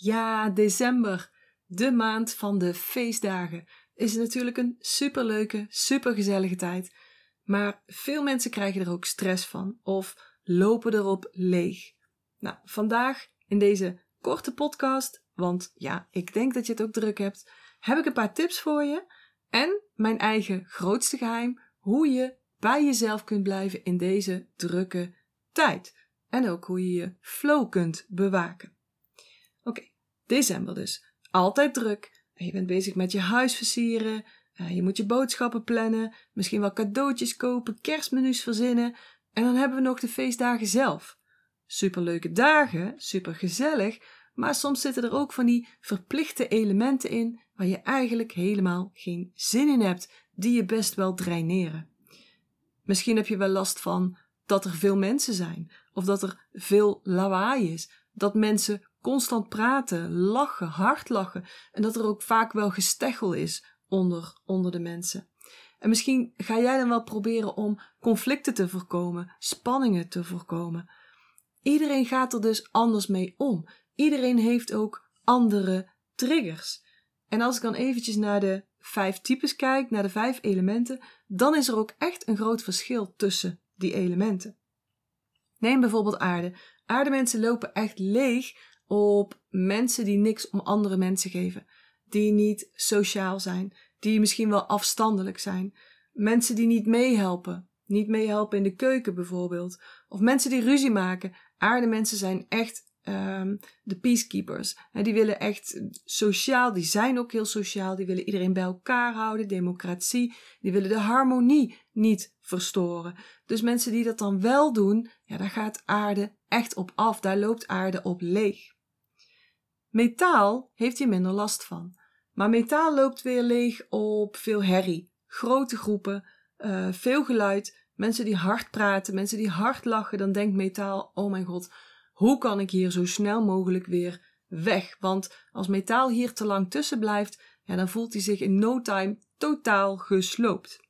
Ja, december, de maand van de feestdagen, is natuurlijk een superleuke, supergezellige tijd. Maar veel mensen krijgen er ook stress van of lopen erop leeg. Nou, vandaag in deze korte podcast, want ja, ik denk dat je het ook druk hebt, heb ik een paar tips voor je en mijn eigen grootste geheim hoe je bij jezelf kunt blijven in deze drukke tijd. En ook hoe je je flow kunt bewaken. December dus. Altijd druk. Je bent bezig met je huis versieren. Eh, je moet je boodschappen plannen. Misschien wel cadeautjes kopen, kerstmenu's verzinnen. En dan hebben we nog de feestdagen zelf. Superleuke dagen, super gezellig. Maar soms zitten er ook van die verplichte elementen in waar je eigenlijk helemaal geen zin in hebt, die je best wel draineren. Misschien heb je wel last van dat er veel mensen zijn, of dat er veel lawaai is, dat mensen constant praten, lachen, hard lachen en dat er ook vaak wel gesteggel is onder, onder de mensen. En misschien ga jij dan wel proberen om conflicten te voorkomen, spanningen te voorkomen. Iedereen gaat er dus anders mee om. Iedereen heeft ook andere triggers. En als ik dan eventjes naar de vijf types kijk, naar de vijf elementen, dan is er ook echt een groot verschil tussen die elementen. Neem bijvoorbeeld aarde. Aardemensen lopen echt leeg op mensen die niks om andere mensen geven, die niet sociaal zijn, die misschien wel afstandelijk zijn, mensen die niet meehelpen, niet meehelpen in de keuken bijvoorbeeld, of mensen die ruzie maken. Aardemensen zijn echt um, de peacekeepers. En die willen echt sociaal, die zijn ook heel sociaal, die willen iedereen bij elkaar houden, democratie, die willen de harmonie niet verstoren. Dus mensen die dat dan wel doen, ja, daar gaat aarde echt op af, daar loopt aarde op leeg. Metaal heeft hier minder last van. Maar metaal loopt weer leeg op veel herrie, grote groepen, uh, veel geluid, mensen die hard praten, mensen die hard lachen. Dan denkt metaal: oh mijn god, hoe kan ik hier zo snel mogelijk weer weg? Want als metaal hier te lang tussen blijft, ja, dan voelt hij zich in no time totaal gesloopt.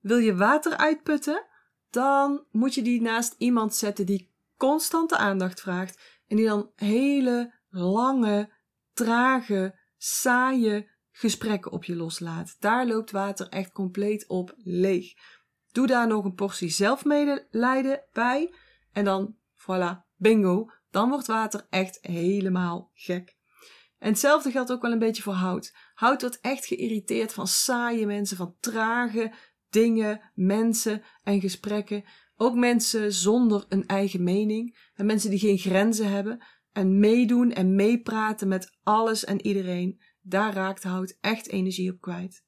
Wil je water uitputten? Dan moet je die naast iemand zetten die constante aandacht vraagt en die dan hele lange, trage, saaie gesprekken op je loslaat. Daar loopt water echt compleet op leeg. Doe daar nog een portie zelfmedelijden bij en dan Voilà, bingo. Dan wordt water echt helemaal gek. En hetzelfde geldt ook wel een beetje voor hout. Hout wordt echt geïrriteerd van saaie mensen, van trage dingen, mensen en gesprekken. Ook mensen zonder een eigen mening. En mensen die geen grenzen hebben. En meedoen en meepraten met alles en iedereen. Daar raakt hout echt energie op kwijt.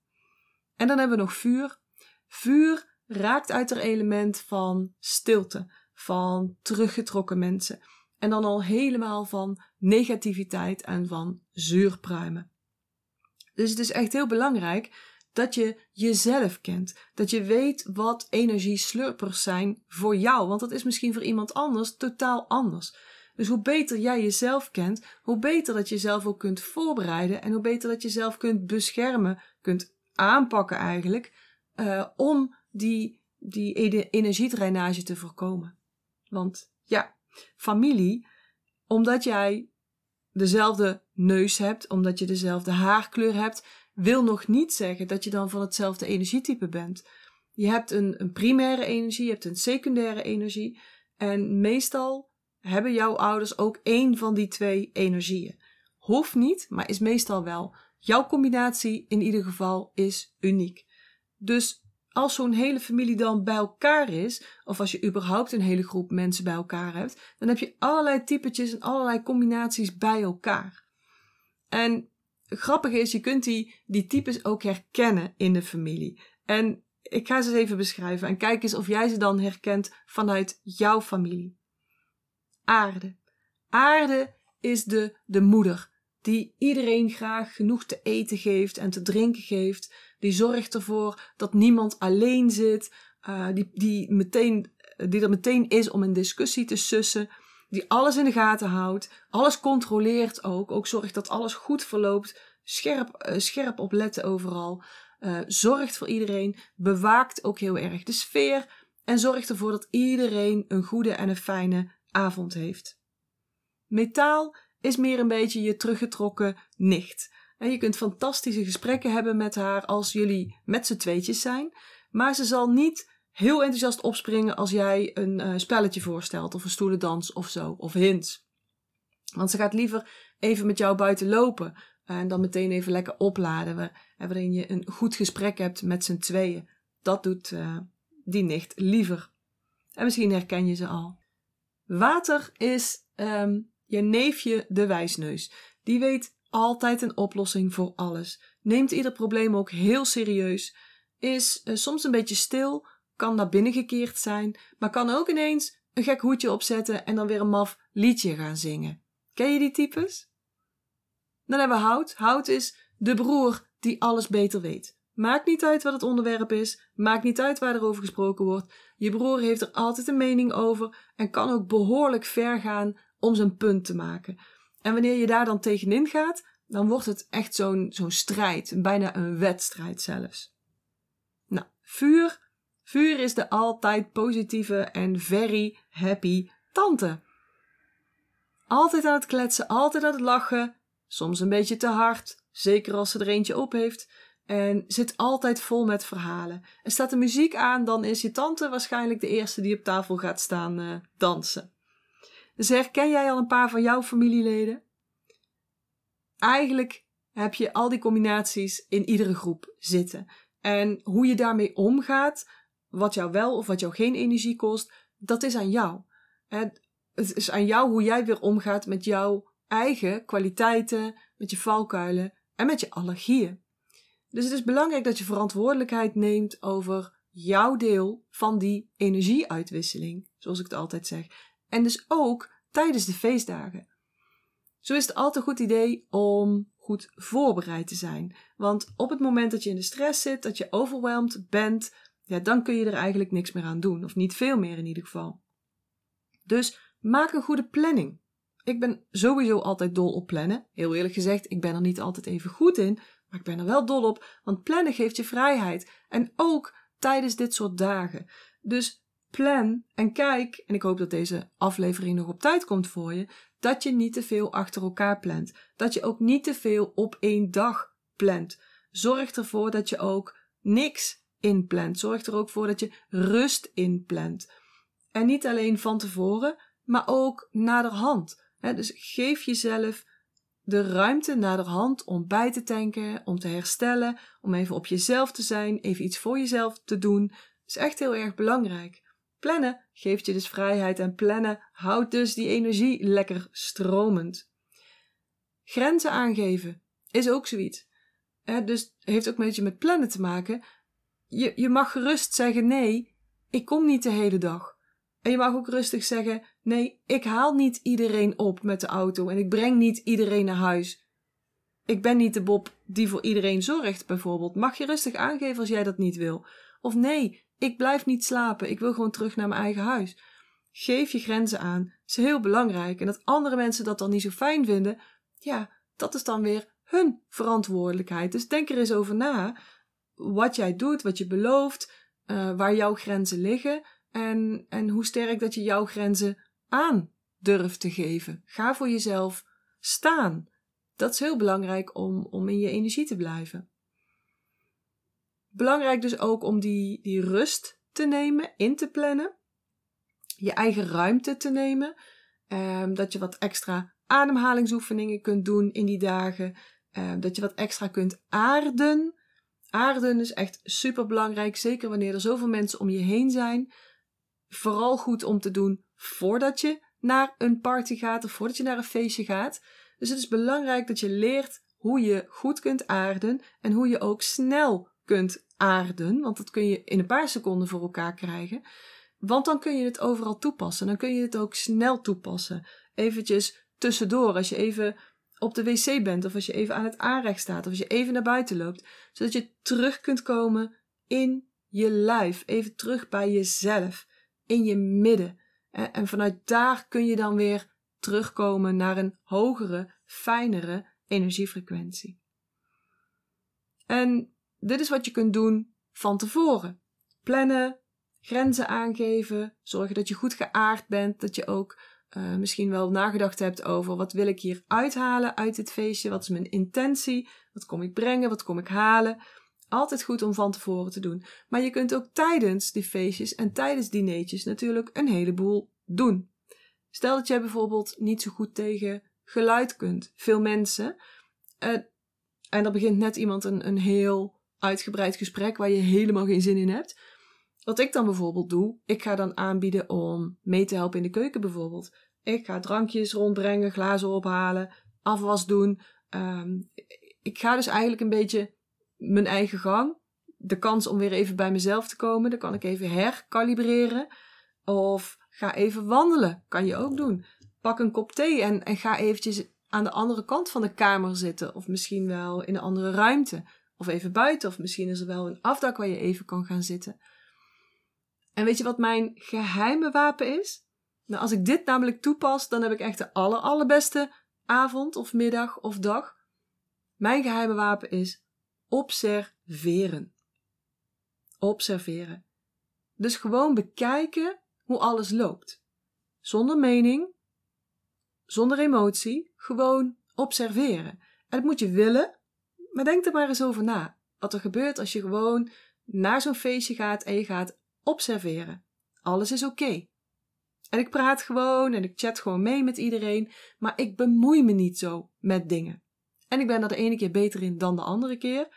En dan hebben we nog vuur. Vuur raakt uit het element van stilte van teruggetrokken mensen. En dan al helemaal van negativiteit en van zuurpruimen. Dus het is echt heel belangrijk dat je jezelf kent. Dat je weet wat energieslurpers zijn voor jou. Want dat is misschien voor iemand anders totaal anders. Dus hoe beter jij jezelf kent, hoe beter dat je jezelf ook kunt voorbereiden. En hoe beter dat je jezelf kunt beschermen, kunt aanpakken eigenlijk. Uh, om die, die energiedrainage te voorkomen. Want ja, familie, omdat jij dezelfde neus hebt, omdat je dezelfde haarkleur hebt, wil nog niet zeggen dat je dan van hetzelfde energietype bent. Je hebt een, een primaire energie, je hebt een secundaire energie. En meestal hebben jouw ouders ook één van die twee energieën. Hoeft niet, maar is meestal wel. Jouw combinatie in ieder geval is uniek. Dus als zo'n hele familie dan bij elkaar is, of als je überhaupt een hele groep mensen bij elkaar hebt, dan heb je allerlei typetjes en allerlei combinaties bij elkaar. En grappig is, je kunt die, die types ook herkennen in de familie. En ik ga ze even beschrijven en kijk eens of jij ze dan herkent vanuit jouw familie. Aarde. Aarde is de, de moeder die iedereen graag genoeg te eten geeft en te drinken geeft die zorgt ervoor dat niemand alleen zit. Uh, die, die, meteen, die er meteen is om een discussie te sussen. Die alles in de gaten houdt. Alles controleert ook. Ook zorgt dat alles goed verloopt. Scherp, uh, scherp opletten overal. Uh, zorgt voor iedereen. Bewaakt ook heel erg de sfeer. En zorgt ervoor dat iedereen een goede en een fijne avond heeft. Metaal is meer een beetje je teruggetrokken nicht. En je kunt fantastische gesprekken hebben met haar als jullie met z'n tweetjes zijn. Maar ze zal niet heel enthousiast opspringen als jij een uh, spelletje voorstelt, of een stoelendans of zo, of hints. Want ze gaat liever even met jou buiten lopen en dan meteen even lekker opladen, waarin je een goed gesprek hebt met z'n tweeën. Dat doet die nicht liever. En misschien herken je ze al. Water is um, je neefje de wijsneus. Die weet altijd een oplossing voor alles. Neemt ieder probleem ook heel serieus. Is soms een beetje stil, kan naar binnen gekeerd zijn, maar kan ook ineens een gek hoedje opzetten en dan weer een maf liedje gaan zingen. Ken je die types? Dan hebben we Hout. Hout is de broer die alles beter weet. Maakt niet uit wat het onderwerp is, maakt niet uit waar er over gesproken wordt. Je broer heeft er altijd een mening over en kan ook behoorlijk ver gaan om zijn punt te maken. En wanneer je daar dan tegenin gaat, dan wordt het echt zo'n zo'n strijd, bijna een wedstrijd zelfs. Nou, vuur. Vuur is de altijd positieve en very happy tante. Altijd aan het kletsen, altijd aan het lachen, soms een beetje te hard, zeker als ze er eentje op heeft. En zit altijd vol met verhalen. Er staat de muziek aan, dan is je tante waarschijnlijk de eerste die op tafel gaat staan uh, dansen. Dus herken jij al een paar van jouw familieleden? Eigenlijk heb je al die combinaties in iedere groep zitten. En hoe je daarmee omgaat, wat jou wel of wat jou geen energie kost, dat is aan jou. Het is aan jou hoe jij weer omgaat met jouw eigen kwaliteiten, met je valkuilen en met je allergieën. Dus het is belangrijk dat je verantwoordelijkheid neemt over jouw deel van die energieuitwisseling, zoals ik het altijd zeg. En dus ook tijdens de feestdagen. Zo is het altijd een goed idee om goed voorbereid te zijn. Want op het moment dat je in de stress zit, dat je overweldigd bent, ja, dan kun je er eigenlijk niks meer aan doen. Of niet veel meer in ieder geval. Dus maak een goede planning. Ik ben sowieso altijd dol op plannen. Heel eerlijk gezegd, ik ben er niet altijd even goed in, maar ik ben er wel dol op, want plannen geeft je vrijheid. En ook tijdens dit soort dagen. Dus plan en kijk, en ik hoop dat deze aflevering nog op tijd komt voor je, dat je niet te veel achter elkaar plant. Dat je ook niet te veel op één dag plant. Zorg ervoor dat je ook niks inplant. Zorg er ook voor dat je rust inplant. En niet alleen van tevoren, maar ook naderhand. dus geef jezelf de ruimte naderhand om bij te tanken, om te herstellen, om even op jezelf te zijn, even iets voor jezelf te doen. is echt heel erg belangrijk. Plannen geeft je dus vrijheid en plannen houdt dus die energie lekker stromend. Grenzen aangeven is ook zoiets. Dus heeft ook een beetje met plannen te maken. Je, je mag gerust zeggen: nee, ik kom niet de hele dag. En je mag ook rustig zeggen: nee, ik haal niet iedereen op met de auto en ik breng niet iedereen naar huis. Ik ben niet de Bob die voor iedereen zorgt, bijvoorbeeld. Mag je rustig aangeven als jij dat niet wil? Of nee, ik blijf niet slapen, ik wil gewoon terug naar mijn eigen huis. Geef je grenzen aan, is heel belangrijk. En dat andere mensen dat dan niet zo fijn vinden, ja, dat is dan weer hun verantwoordelijkheid. Dus denk er eens over na wat jij doet, wat je belooft, uh, waar jouw grenzen liggen en, en hoe sterk dat je jouw grenzen aan durft te geven. Ga voor jezelf staan. Dat is heel belangrijk om, om in je energie te blijven. Belangrijk dus ook om die, die rust te nemen, in te plannen. Je eigen ruimte te nemen. Um, dat je wat extra ademhalingsoefeningen kunt doen in die dagen. Um, dat je wat extra kunt aarden. Aarden is echt super belangrijk, zeker wanneer er zoveel mensen om je heen zijn. Vooral goed om te doen voordat je naar een party gaat of voordat je naar een feestje gaat. Dus het is belangrijk dat je leert hoe je goed kunt aarden en hoe je ook snel kunt aarden, want dat kun je in een paar seconden voor elkaar krijgen. Want dan kun je het overal toepassen. Dan kun je het ook snel toepassen. Eventjes tussendoor, als je even op de wc bent, of als je even aan het aanrecht staat, of als je even naar buiten loopt, zodat je terug kunt komen in je lijf, even terug bij jezelf, in je midden. En vanuit daar kun je dan weer terugkomen naar een hogere, fijnere energiefrequentie. En dit is wat je kunt doen van tevoren. Plannen, grenzen aangeven, zorgen dat je goed geaard bent, dat je ook uh, misschien wel nagedacht hebt over wat wil ik hier uithalen uit dit feestje, wat is mijn intentie, wat kom ik brengen, wat kom ik halen. Altijd goed om van tevoren te doen. Maar je kunt ook tijdens die feestjes en tijdens dineetjes natuurlijk een heleboel doen. Stel dat jij bijvoorbeeld niet zo goed tegen geluid kunt. Veel mensen. Uh, en er begint net iemand een, een heel uitgebreid gesprek waar je helemaal geen zin in hebt. Wat ik dan bijvoorbeeld doe, ik ga dan aanbieden om mee te helpen in de keuken bijvoorbeeld. Ik ga drankjes rondbrengen, glazen ophalen, afwas doen. Um, ik ga dus eigenlijk een beetje mijn eigen gang. De kans om weer even bij mezelf te komen, dan kan ik even herkalibreren. Of ga even wandelen, kan je ook doen. Pak een kop thee en, en ga eventjes aan de andere kant van de kamer zitten. Of misschien wel in een andere ruimte. Of even buiten. Of misschien is er wel een afdak waar je even kan gaan zitten. En weet je wat mijn geheime wapen is? Nou, als ik dit namelijk toepas, dan heb ik echt de aller, allerbeste avond of middag of dag. Mijn geheime wapen is observeren. Observeren. Dus gewoon bekijken hoe alles loopt. Zonder mening, zonder emotie, gewoon observeren. En dat moet je willen, maar denk er maar eens over na. Wat er gebeurt als je gewoon naar zo'n feestje gaat en je gaat observeren. Alles is oké. En ik praat gewoon en ik chat gewoon mee met iedereen, maar ik bemoei me niet zo met dingen. En ik ben er de ene keer beter in dan de andere keer.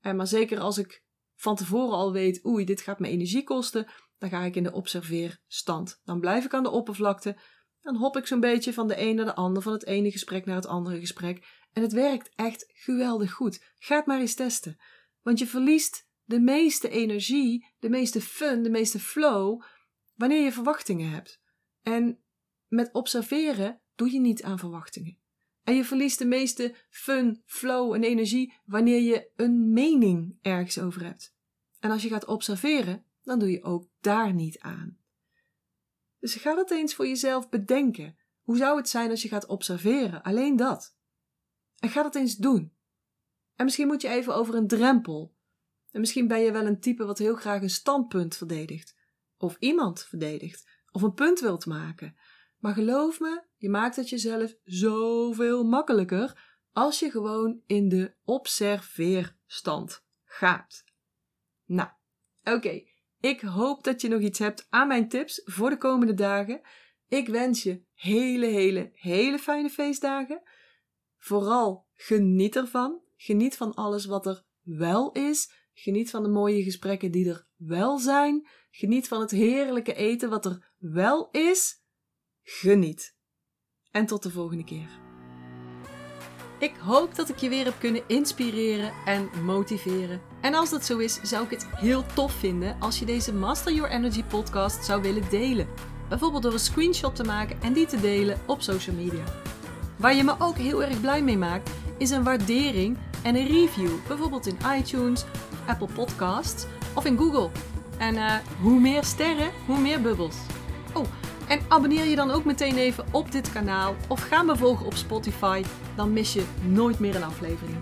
En maar zeker als ik van tevoren al weet, oei, dit gaat me energie kosten, dan ga ik in de observeerstand. Dan blijf ik aan de oppervlakte. Dan hop ik zo'n beetje van de een naar de ander, van het ene gesprek naar het andere gesprek. En het werkt echt geweldig goed. Ga het maar eens testen. Want je verliest de meeste energie, de meeste fun, de meeste flow wanneer je verwachtingen hebt. En met observeren doe je niet aan verwachtingen. En je verliest de meeste fun, flow en energie wanneer je een mening ergens over hebt. En als je gaat observeren, dan doe je ook daar niet aan. Dus ga dat eens voor jezelf bedenken. Hoe zou het zijn als je gaat observeren? Alleen dat. En ga dat eens doen. En misschien moet je even over een drempel. En misschien ben je wel een type wat heel graag een standpunt verdedigt. Of iemand verdedigt. Of een punt wilt maken. Maar geloof me, je maakt het jezelf zoveel makkelijker als je gewoon in de observeerstand gaat. Nou, oké. Ik hoop dat je nog iets hebt aan mijn tips voor de komende dagen. Ik wens je hele, hele, hele fijne feestdagen. Vooral geniet ervan. Geniet van alles wat er wel is. Geniet van de mooie gesprekken die er wel zijn. Geniet van het heerlijke eten wat er wel is. Geniet. En tot de volgende keer. Ik hoop dat ik je weer heb kunnen inspireren en motiveren. En als dat zo is, zou ik het heel tof vinden als je deze Master Your Energy podcast zou willen delen. Bijvoorbeeld door een screenshot te maken en die te delen op social media. Waar je me ook heel erg blij mee maakt, is een waardering en een review. Bijvoorbeeld in iTunes, Apple Podcasts of in Google. En uh, hoe meer sterren, hoe meer bubbels. Oh, en abonneer je dan ook meteen even op dit kanaal of ga me volgen op Spotify, dan mis je nooit meer een aflevering.